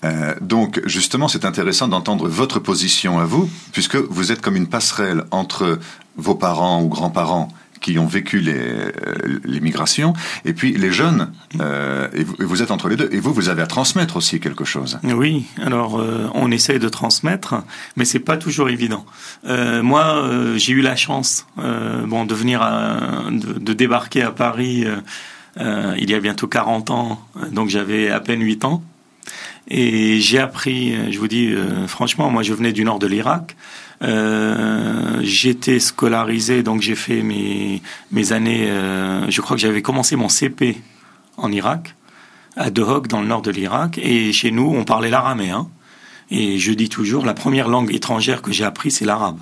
Euh, donc justement, c'est intéressant d'entendre votre position à vous, puisque vous êtes comme une passerelle entre vos parents ou grands-parents qui ont vécu euh, l'immigration, et puis les jeunes, euh, et, vous, êtes entre les deux. Et vous, vous avez à transmettre aussi quelque chose. Oui, alors on essaie de transmettre, mais c'est pas toujours évident. Moi, j'ai eu la chance, bon, de venir, de, de, débarquer à Paris il y a bientôt 40 ans, donc j'avais à peine 8 ans. Et j'ai appris, je vous dis euh, franchement, moi je venais du nord de l'Irak. Euh, j'étais scolarisé, donc j'ai fait mes, années, euh, je crois que j'avais commencé mon CP en Irak, à Dohok, dans le nord de l'Irak. Et chez nous, on parlait l'araméen. Et je dis toujours, la première langue étrangère que j'ai appris, c'est l'arabe.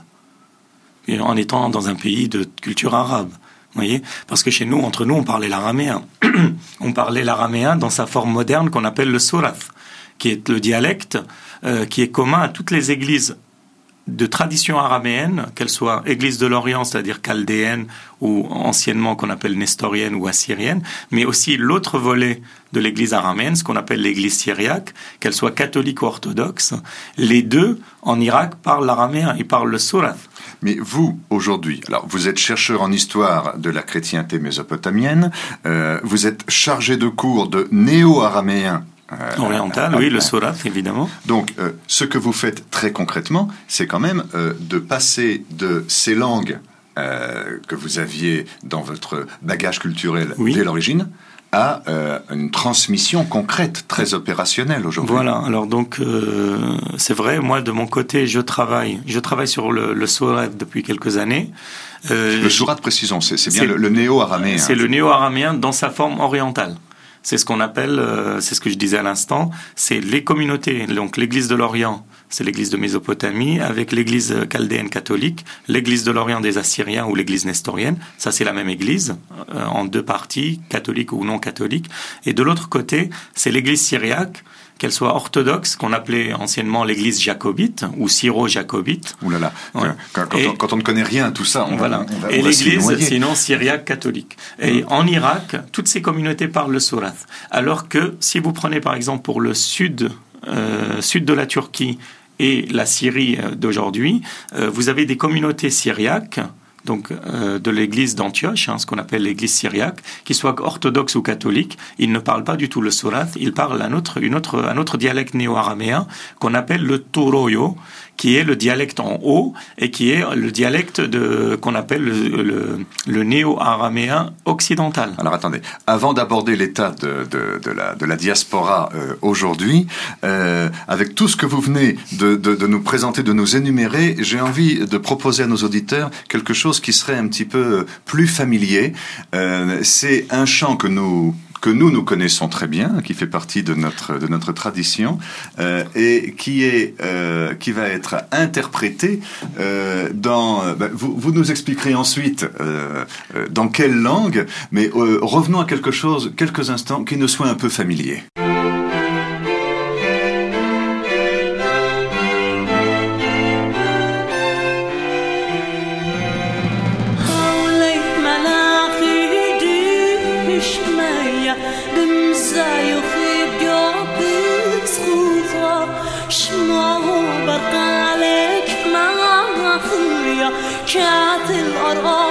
En étant dans un pays de culture arabe. voyez Parce que chez nous, entre nous, on parlait l'araméen. on parlait l'araméen dans sa forme moderne qu'on appelle le sorath, qui est le dialecte euh, qui est commun à toutes les églises de tradition araméenne, qu'elle soit Église de l'Orient, c'est-à-dire chaldéenne ou anciennement qu'on appelle nestorienne ou assyrienne, mais aussi l'autre volet de l'Église araméenne, ce qu'on appelle l'Église syriaque, qu'elle soit catholique ou orthodoxe. Les deux, en Irak, parlent l'araméen, ils parlent le sourath. Mais vous, aujourd'hui, alors vous êtes chercheur en histoire de la chrétienté mésopotamienne, euh, vous êtes chargé de cours de néo-araméen euh, Oriental, oui, le Surat, évidemment. Donc, euh, ce que vous faites très concrètement, c'est quand même euh, de passer de ces langues que vous aviez dans votre bagage culturel dès l'origine à une transmission concrète, très opérationnelle aujourd'hui. Voilà. Alors donc, c'est vrai. Moi, de mon côté, je travaille. Je travaille sur le, le Surat depuis quelques années. le Surat, précisons, c'est bien le, néo-araméen. C'est le néo-araméen dans sa forme orientale c'est ce qu'on appelle, euh, c'est ce que je disais à l'instant, c'est les communautés. Donc l'Église de l'Orient, c'est l'Église de Mésopotamie, avec l'Église chaldéenne catholique, l'Église de l'Orient des Assyriens ou l'Église nestorienne. Ça, c'est la même Église, euh, en deux parties, catholique ou non catholique. Et de l'autre côté, c'est l'Église syriaque, qu'elle soit orthodoxe, qu'on appelait anciennement l'Église jacobite ou syro-jacobite. Ouh là là, quand, on, ne connaît rien à tout ça, on voilà. va, Et l'Église, sinon syriaque catholique. Et mm. en Irak, toutes ces communautés parlent le Sourath. Alors que si vous prenez par exemple pour le sud, euh, sud de la Turquie et la Syrie euh, d'aujourd'hui, euh, vous avez des communautés syriaques donc euh, de l'église d'Antioche, hein, ce qu'on appelle l'église syriaque, qui soit orthodoxe ou catholique, il ne parle pas du tout le Sourath, il parle un autre, une autre, un autre dialecte néo-araméen qu'on appelle le Toroyo, qui est le dialecte en haut et qui est le dialecte de qu'on appelle le, le, néo-araméen occidental. Alors attendez, avant d'aborder l'état de, de, de, la, de la diaspora euh, aujourd'hui, euh, avec tout ce que vous venez de, de, nous présenter, de nous énumérer, j'ai envie de proposer à nos auditeurs quelque chose qui serait un petit peu plus familier. Euh, C'est un chant que nous que nous nous connaissons très bien, qui fait partie de notre de notre tradition euh, et qui est euh, qui va être interprété euh, dans. Bah, vous, vous nous expliquerez ensuite euh, euh, dans quelle langue, mais euh, revenons à quelque chose quelques instants qui nous soit un peu familier. out all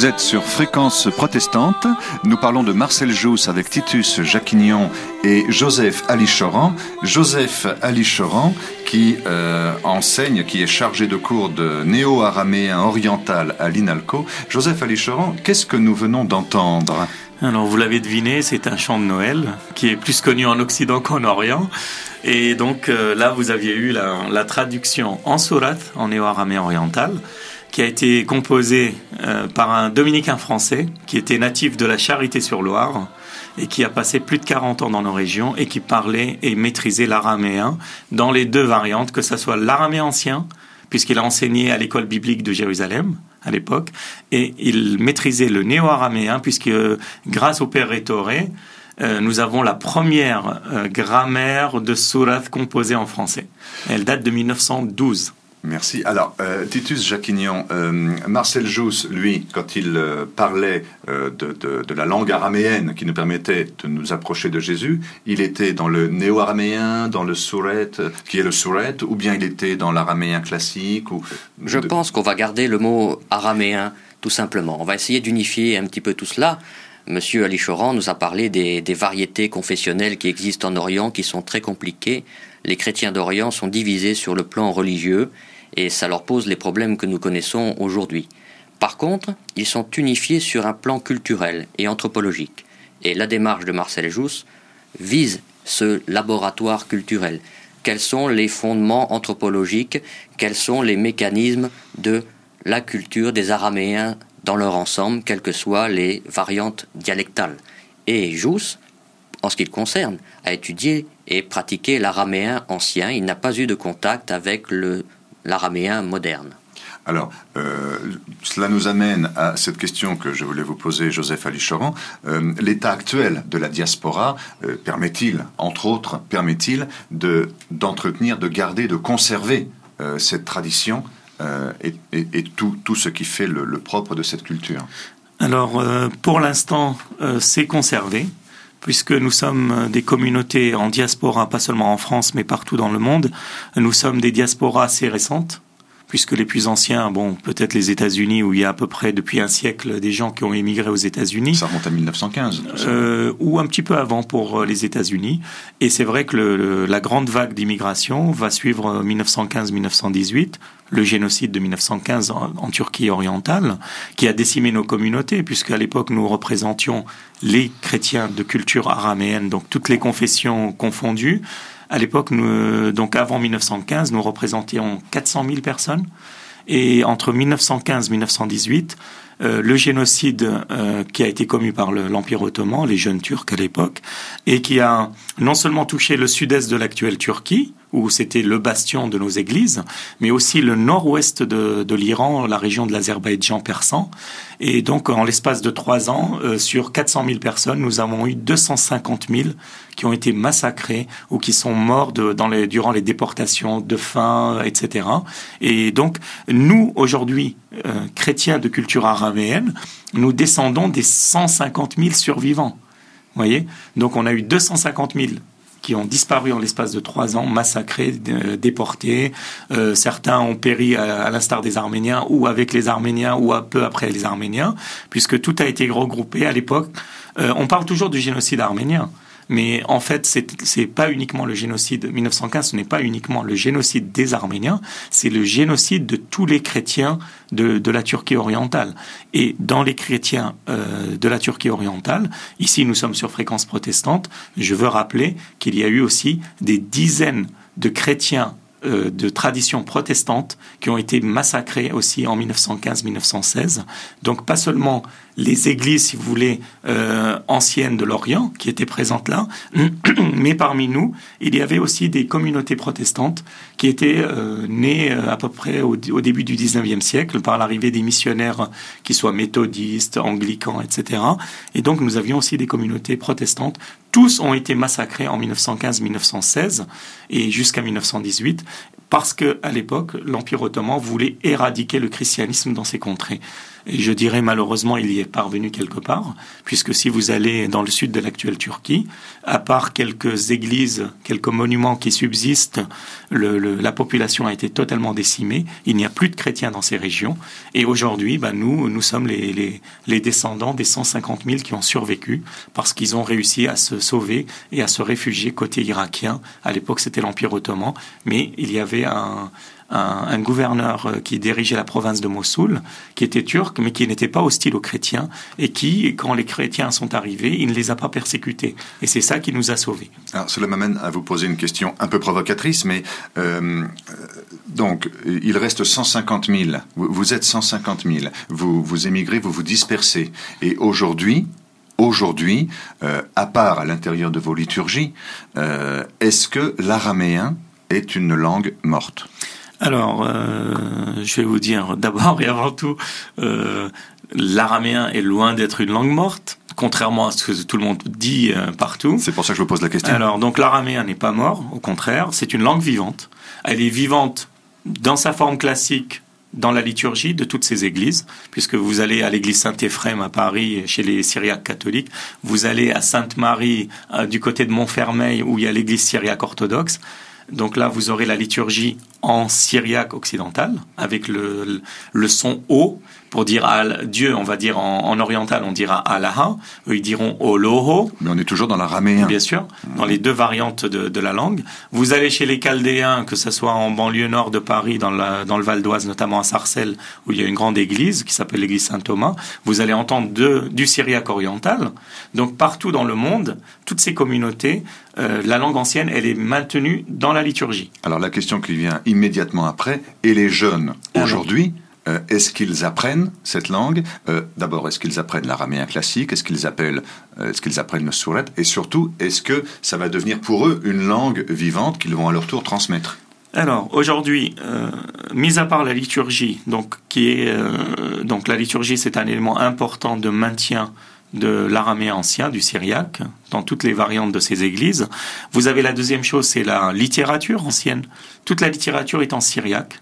Vous êtes sur Fréquence Protestante. Nous parlons de Marcel Jousse avec Titus Jacquignon et Joseph Alichoran. Joseph Alichoran qui euh, enseigne, qui est chargé de cours de néo-araméen oriental à l'INALCO. Joseph Alichoran, qu'est-ce que nous venons d'entendre? Alors vous l'avez deviné, c'est un chant de Noël qui est plus connu en Occident qu'en Orient. Et donc euh, là, vous aviez eu la, traduction en surat, en néo-araméen oriental, qui a été composé euh, par un dominicain français qui était natif de la Charité-sur-Loire et qui a passé plus de 40 ans dans nos régions et qui parlait et maîtrisait l'araméen dans les deux variantes, que ce soit l'araméen ancien, puisqu'il a enseigné à l'école biblique de Jérusalem à l'époque, et il maîtrisait le néo-araméen, puisque grâce au père Rétoré, euh, nous avons la première euh, grammaire de surat composée en français. Elle date de 1912. Merci. Alors, euh, Titus Jacquignon, euh, Marcel Jousse, lui, quand il euh, parlait de, la langue araméenne qui nous permettait de nous approcher de Jésus, il était dans le néo-araméen, dans le souret, qui est le souret, ou bien il était dans l'araméen classique ou... Je pense qu'on va garder le mot araméen, tout simplement. On va essayer d'unifier un petit peu tout cela. Monsieur Ali Choran nous a parlé des, des variétés confessionnelles qui existent en Orient, qui sont très compliquées. Les chrétiens d'Orient sont divisés sur le plan religieux et ça leur pose les problèmes que nous connaissons aujourd'hui. Par contre, ils sont unifiés sur un plan culturel et anthropologique. Et la démarche de Marcel Jousse vise ce laboratoire culturel. Quels sont les fondements anthropologiques? Quels sont les mécanismes de la culture des Araméens dans leur ensemble, quelles que soient les variantes dialectales? Et Jousse, en ce qui le concerne, a étudié et pratiqué l'araméen ancien. Il n'a pas eu de contact avec le l'araméen moderne. Alors, euh, cela nous amène à cette question que je voulais vous poser, Joseph Alichoran. Euh, l'état actuel de la diaspora euh, permet-il, entre autres, permet-il de, d'entretenir, de garder, de conserver cette tradition et, tout, tout, ce qui fait le, le propre de cette culture? Alors, pour l'instant, c'est conservé puisque nous sommes des communautés en diaspora, pas seulement en France, mais partout dans le monde. Nous sommes des diasporas assez récentes, puisque les plus anciens, bon, peut-être les États-Unis, où il y a à peu près depuis un siècle des gens qui ont émigré aux États-Unis. Ça remonte à 1915. Euh, ou un petit peu avant pour euh, les États-Unis. Et c'est vrai que le, la grande vague d'immigration va suivre 1915-1918 le génocide de 1915 en, Turquie orientale, qui a décimé nos communautés, puisqu'à l'époque nous représentions les chrétiens de culture araméenne, donc toutes les confessions confondues. À l'époque, donc avant 1915, nous représentions 400 000 personnes. Et entre 1915 et 1918, euh, le génocide euh, qui a été commis par l'Empire ottoman, les jeunes Turcs à l'époque, et qui a non seulement touché le sud-est de l'actuelle Turquie, où c'était le bastion de nos églises, mais aussi le nord-ouest de, l'Iran, la région de l'Azerbaïdjan persan. Et donc, en l'espace de trois ans, euh, sur 400 000 personnes, nous avons eu 250 000 qui ont été massacrés ou qui sont morts dans les, durant les déportations de faim, etc. Et donc, nous, aujourd'hui, euh, chrétiens de culture araméenne, nous descendons des 150 000 survivants. Vous voyez? Donc, on a eu 250 000 qui ont disparu en l'espace de trois ans, massacrés, déportés. Euh, certains ont péri à, l'instar des Arméniens ou avec les Arméniens ou un peu après les Arméniens, puisque tout a été regroupé à l'époque. Euh, on parle toujours du génocide arménien. Mais en fait, c'est pas uniquement le génocide 1915, ce n'est pas uniquement le génocide des Arméniens, c'est le génocide de tous les chrétiens de, de, la Turquie orientale. Et dans les chrétiens euh, de la Turquie orientale, ici nous sommes sur fréquence protestante, je veux rappeler qu'il y a eu aussi des dizaines de chrétiens euh, de tradition protestante qui ont été massacrés aussi en 1915-1916. Donc pas seulement les églises, si vous voulez, euh, anciennes de l'Orient qui étaient présentes là, mais parmi nous, il y avait aussi des communautés protestantes qui étaient euh, nées à peu près au, au début du 19e siècle par l'arrivée des missionnaires qui soient méthodistes, anglicans, etc. Et donc nous avions aussi des communautés protestantes tous ont été massacrés en 1915-1916 et jusqu'à 1918 parce que à l'époque, l'Empire ottoman voulait éradiquer le christianisme dans ces contrées. Et je dirais malheureusement, il y est parvenu quelque part, puisque si vous allez dans le sud de l'actuelle Turquie, à part quelques églises, quelques monuments qui subsistent, la population a été totalement décimée. Il n'y a plus de chrétiens dans ces régions. Et aujourd'hui, bah, nous, sommes les, les descendants des 150 000 qui ont survécu parce qu'ils ont réussi à se sauver et à se réfugier côté irakien. À l'époque, c'était l'Empire ottoman, mais il y avait un, un, gouverneur euh, qui dirigeait la province de Mossoul, qui était turc, mais qui n'était pas hostile aux chrétiens, et qui, quand les chrétiens sont arrivés, il ne les a pas persécutés. Et c'est ça qui nous a sauvés. Alors, cela m'amène à vous poser une question un peu provocatrice, mais euh, donc, il reste 150 000. Vous, êtes 150 000. Vous, vous émigrez, vous vous dispersez. Et aujourd'hui, aujourd'hui, euh, à part à l'intérieur de vos liturgies, est-ce que l'araméen est une langue morte? Alors, euh, je vais vous dire d'abord et avant tout, euh, l'araméen est loin d'être une langue morte, contrairement à ce que tout le monde dit euh, partout. C'est pour ça que je vous pose la question. Alors, donc l'araméen n'est pas mort, au contraire, c'est une langue vivante. Elle est vivante dans sa forme classique dans la liturgie de toutes ces églises, puisque vous allez à l'église Saint-Éphrem à Paris, chez les Syriaques catholiques, vous allez à Sainte-Marie du côté de Montfermeil, où il y a l'église syriaque orthodoxe, donc là, vous aurez la liturgie en syriaque occidental, avec le, le, son O, pour dire à Dieu, on va dire en, oriental, on dira Allah, eux ils diront Oloho. Mais on est toujours dans l'araméen. Bien sûr, dans les deux variantes de, de, la langue. Vous allez chez les Chaldéens, que ce soit en banlieue nord de Paris, dans, la, dans le Val d'Oise, notamment à Sarcelles, où il y a une grande église qui s'appelle l'église Saint-Thomas, vous allez entendre de, du syriaque oriental. Donc partout dans le monde, toutes ces communautés, euh, la langue ancienne, elle est maintenue dans la liturgie. Alors la question qui vient immédiatement après, et les jeunes aujourd'hui euh, est-ce qu'ils apprennent cette langue? Euh, D'abord, est-ce qu'ils apprennent l'araméen classique? Est-ce qu'ils appellent, est-ce qu'ils apprennent le surat Et surtout, est-ce que ça va devenir pour eux une langue vivante qu'ils vont à leur tour transmettre? Alors aujourd'hui, mis à part la liturgie, donc qui est donc la liturgie, c'est un élément important de maintien de l'araméen ancien, du syriaque, dans toutes les variantes de ces églises. Vous avez la deuxième chose, c'est la littérature ancienne. Toute la littérature est en syriaque,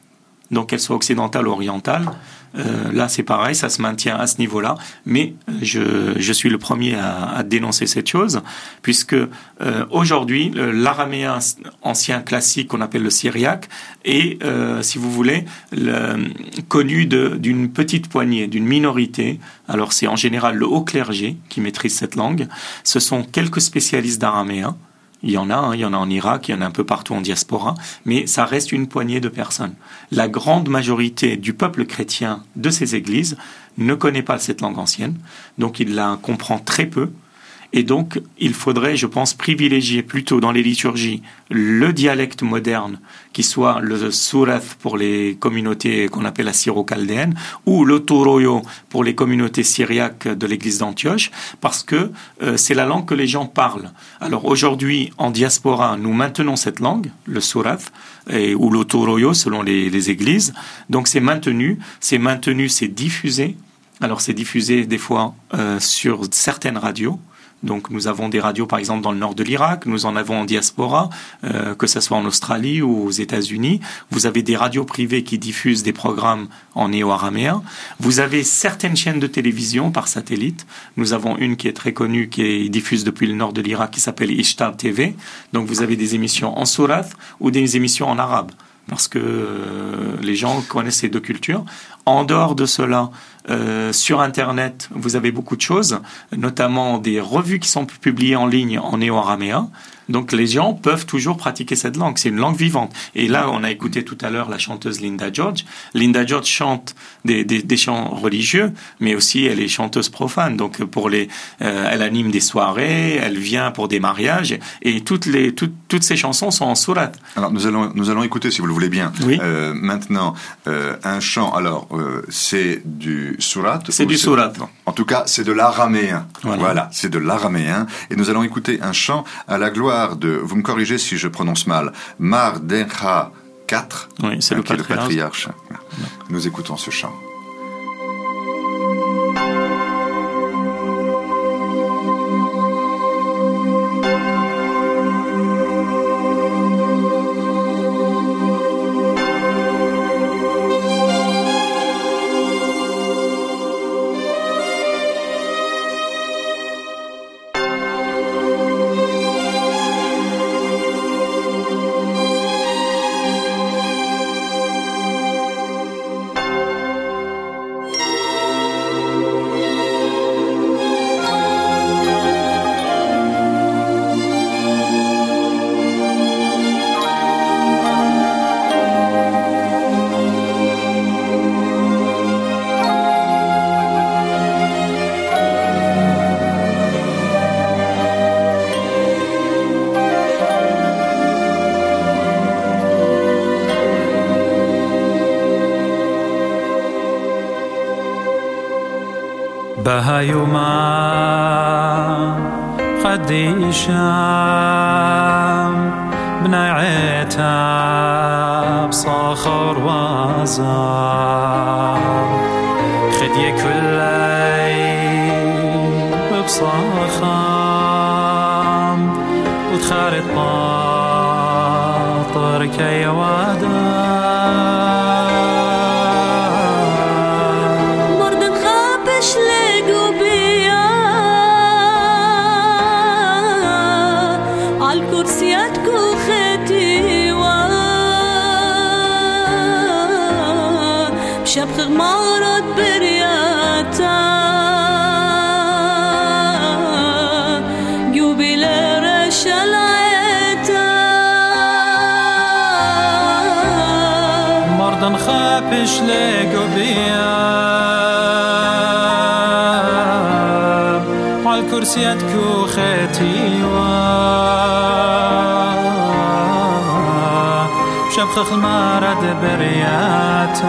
donc qu'elle soit occidentale ou orientale. Euh, là, c'est pareil, ça se maintient à ce niveau-là. Mais euh, je, suis le premier à, dénoncer cette chose, puisque euh, aujourd'hui, l'araméen ancien classique qu'on appelle le syriaque est, si vous voulez, le, connu d'une petite poignée, d'une minorité. Alors c'est en général le haut clergé qui maîtrise cette langue. Ce sont quelques spécialistes d'araméen il y en a, hein, il y en a en Irak, il y en a un peu partout en diaspora, mais ça reste une poignée de personnes. La grande majorité du peuple chrétien de ces églises ne connaît pas cette langue ancienne, donc il la comprend très peu. Et donc, il faudrait, je pense, privilégier plutôt dans les liturgies le dialecte moderne, qui soit le surath pour les communautés qu'on appelle la syro-chaldéenne, ou le pour les communautés syriaques de l'église d'Antioche, parce que euh, c'est la langue que les gens parlent. Alors aujourd'hui, en diaspora, nous maintenons cette langue, le surath, et, ou le selon les, églises. Donc c'est maintenu, c'est maintenu, c'est diffusé. Alors c'est diffusé des fois euh, sur certaines radios, donc nous avons des radios par exemple dans le nord de l'Irak, nous en avons en diaspora, euh, que ce soit en Australie ou aux États-Unis. Vous avez des radios privées qui diffusent des programmes en néo-araméen. Vous avez certaines chaînes de télévision par satellite. Nous avons une qui est très connue, qui diffuse depuis le nord de l'Irak, qui s'appelle Ishtar TV. Donc vous avez des émissions en Sourath ou des émissions en arabe parce que euh, les gens connaissent ces deux cultures. En dehors de cela, euh, sur Internet, vous avez beaucoup de choses, notamment des revues qui sont publiées en ligne en néo-araméen. Donc les gens peuvent toujours pratiquer cette langue. C'est une langue vivante. Et là, on a écouté tout à l'heure la chanteuse Linda George. Linda George chante des, des, des, chants religieux, mais aussi elle est chanteuse profane. Donc pour les, euh, elle anime des soirées, elle vient pour des mariages, et toutes les toutes, toutes ces chansons sont en surat. Alors nous allons nous allons écouter si vous le voulez bien. Oui. Euh, maintenant euh, un chant. Alors c'est du surat. C'est du surat. En tout cas, c'est de l'araméen. Voilà, voilà c'est de l'araméen. Et nous allons écouter un chant à la gloire de, vous me corrigez si je prononce mal, Mardenha 4, oui, c'est le, le patriarche. Nous écoutons ce chant. خدي كل عيب بصاخام وتخارط باطر كي وادام من خپش لگو بیام. عال کرسیت کو ختیوام شب خخل مرد بریاتم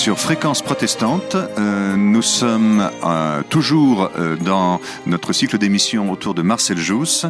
sur Fréquence Protestante. Euh, nous sommes euh, toujours euh, dans notre cycle d'émissions autour de Marcel Jousse.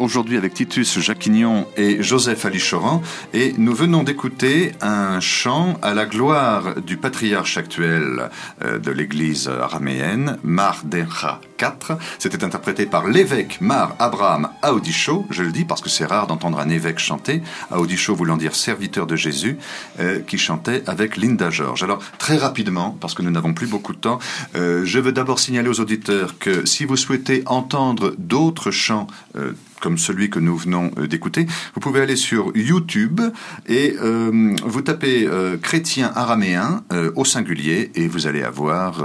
Aujourd'hui avec Titus Jacquignon et Joseph Alichoran. Et nous venons d'écouter un chant à la gloire du patriarche actuel euh, de l'église araméenne, Mar Dencha IV. C'était interprété par l'évêque Mar Abraham Audisho. Je le dis parce que c'est rare d'entendre un évêque chanter. Audisho voulant dire serviteur de Jésus, euh, qui chantait avec Linda George. Alors, très rapidement, parce que nous n'avons plus beaucoup de temps, euh, je veux d'abord signaler aux auditeurs que si vous souhaitez entendre d'autres chants comme celui que nous venons euh, d'écouter, vous pouvez aller sur YouTube et euh, vous tapez euh, chrétien araméen au singulier et vous allez avoir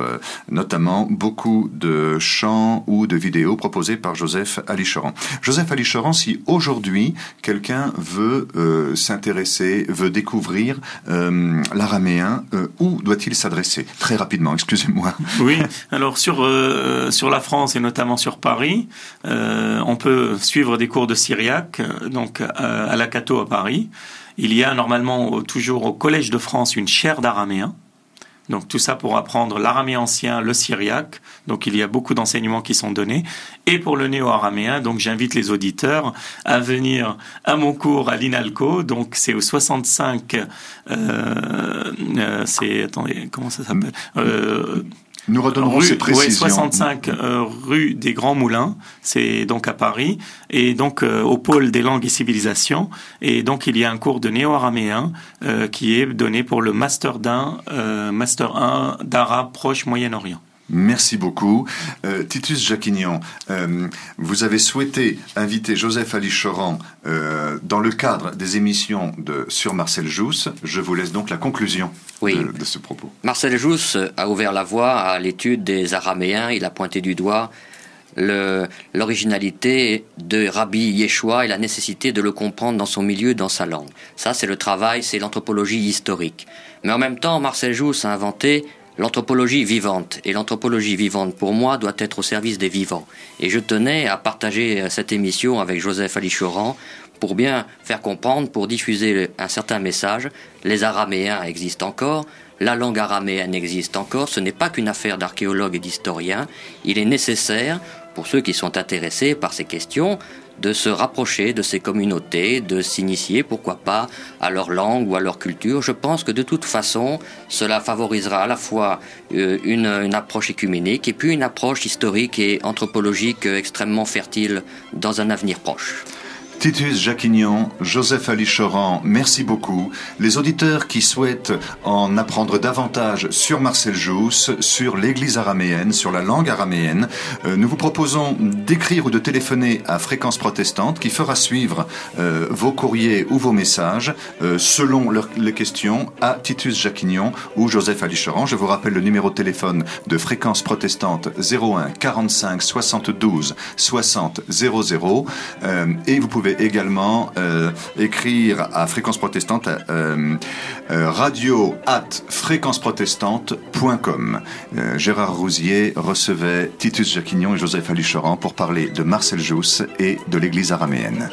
notamment beaucoup de chants ou de vidéos proposées par Joseph Alichoran. Joseph Alichoran, si aujourd'hui quelqu'un veut s'intéresser, veut découvrir l'araméen, où doit-il s'adresser? Très rapidement, excusez-moi. Oui, alors sur, sur la France et notamment sur Paris, on peut suivre des cours de syriaque, euh, donc euh, à la Cato à Paris. Il y a normalement toujours au Collège de France une chaire d'araméen. Donc tout ça pour apprendre l'araméen ancien, le syriaque. Donc il y a beaucoup d'enseignements qui sont donnés. Et pour le néo-araméen, donc j'invite les auditeurs à venir à mon cours à l'INALCO. Donc c'est au 65. Euh, euh, c'est attendez comment ça s'appelle euh, nous redonnerons rue, ces précisions. ouais, 65 euh, rue des Grands Moulins, c'est donc à Paris, et donc euh, au pôle des langues et civilisations. Et donc il y a un cours de néo-araméen euh, qui est donné pour le master 1, euh, master 1 d'arabe proche Moyen-Orient. Merci beaucoup. Euh, Titus Jacquignon, euh, vous avez souhaité inviter Joseph Ali Choran euh, dans le cadre des émissions de sur Marcel Jousse. Je vous laisse donc la conclusion Oui. de, de ce propos. Marcel Jousse a ouvert la voie à l'étude des Araméens. Il a pointé du doigt l'originalité de Rabbi Yeshua et la nécessité de le comprendre dans son milieu, dans sa langue. Ça, c'est le travail, c'est l'anthropologie historique. Mais en même temps, Marcel Jousse a inventé l'anthropologie vivante. Et l'anthropologie vivante, pour moi, doit être au service des vivants. Et je tenais à partager euh, cette émission avec Joseph Alichoran pour bien faire comprendre, pour diffuser un certain message. Les Araméens existent encore, la langue araméenne existe encore, ce n'est pas qu'une affaire d'archéologues et d'historiens, il est nécessaire, pour ceux qui sont intéressés par ces questions, de se rapprocher de ces communautés, de s'initier, pourquoi pas, à leur langue ou à leur culture. Je pense que de toute façon, cela favorisera à la fois euh, une, approche écuménique et puis une approche historique et anthropologique euh, extrêmement fertile dans un avenir proche. Titus Jacquignon, Joseph Ali Choran, merci beaucoup. Les auditeurs qui souhaitent en apprendre davantage sur Marcel Jousse, sur l'église araméenne, sur la langue araméenne, euh, nous vous proposons d'écrire ou de téléphoner à Fréquence Protestante qui fera suivre euh, vos courriers ou vos messages euh, selon les questions à Titus Jacquignon ou Joseph Ali Choran. Je vous rappelle le numéro de téléphone de Fréquence Protestante 01 45 72 60 00 euh, et vous pouvez également euh, écrire à Fréquence Protestante euh, euh, radio at fréquenceprotestante.com. Gérard Rousier recevait Titus Jacquignon et Joseph Aluchoran pour parler de Marcel Jousse et de l'église araméenne.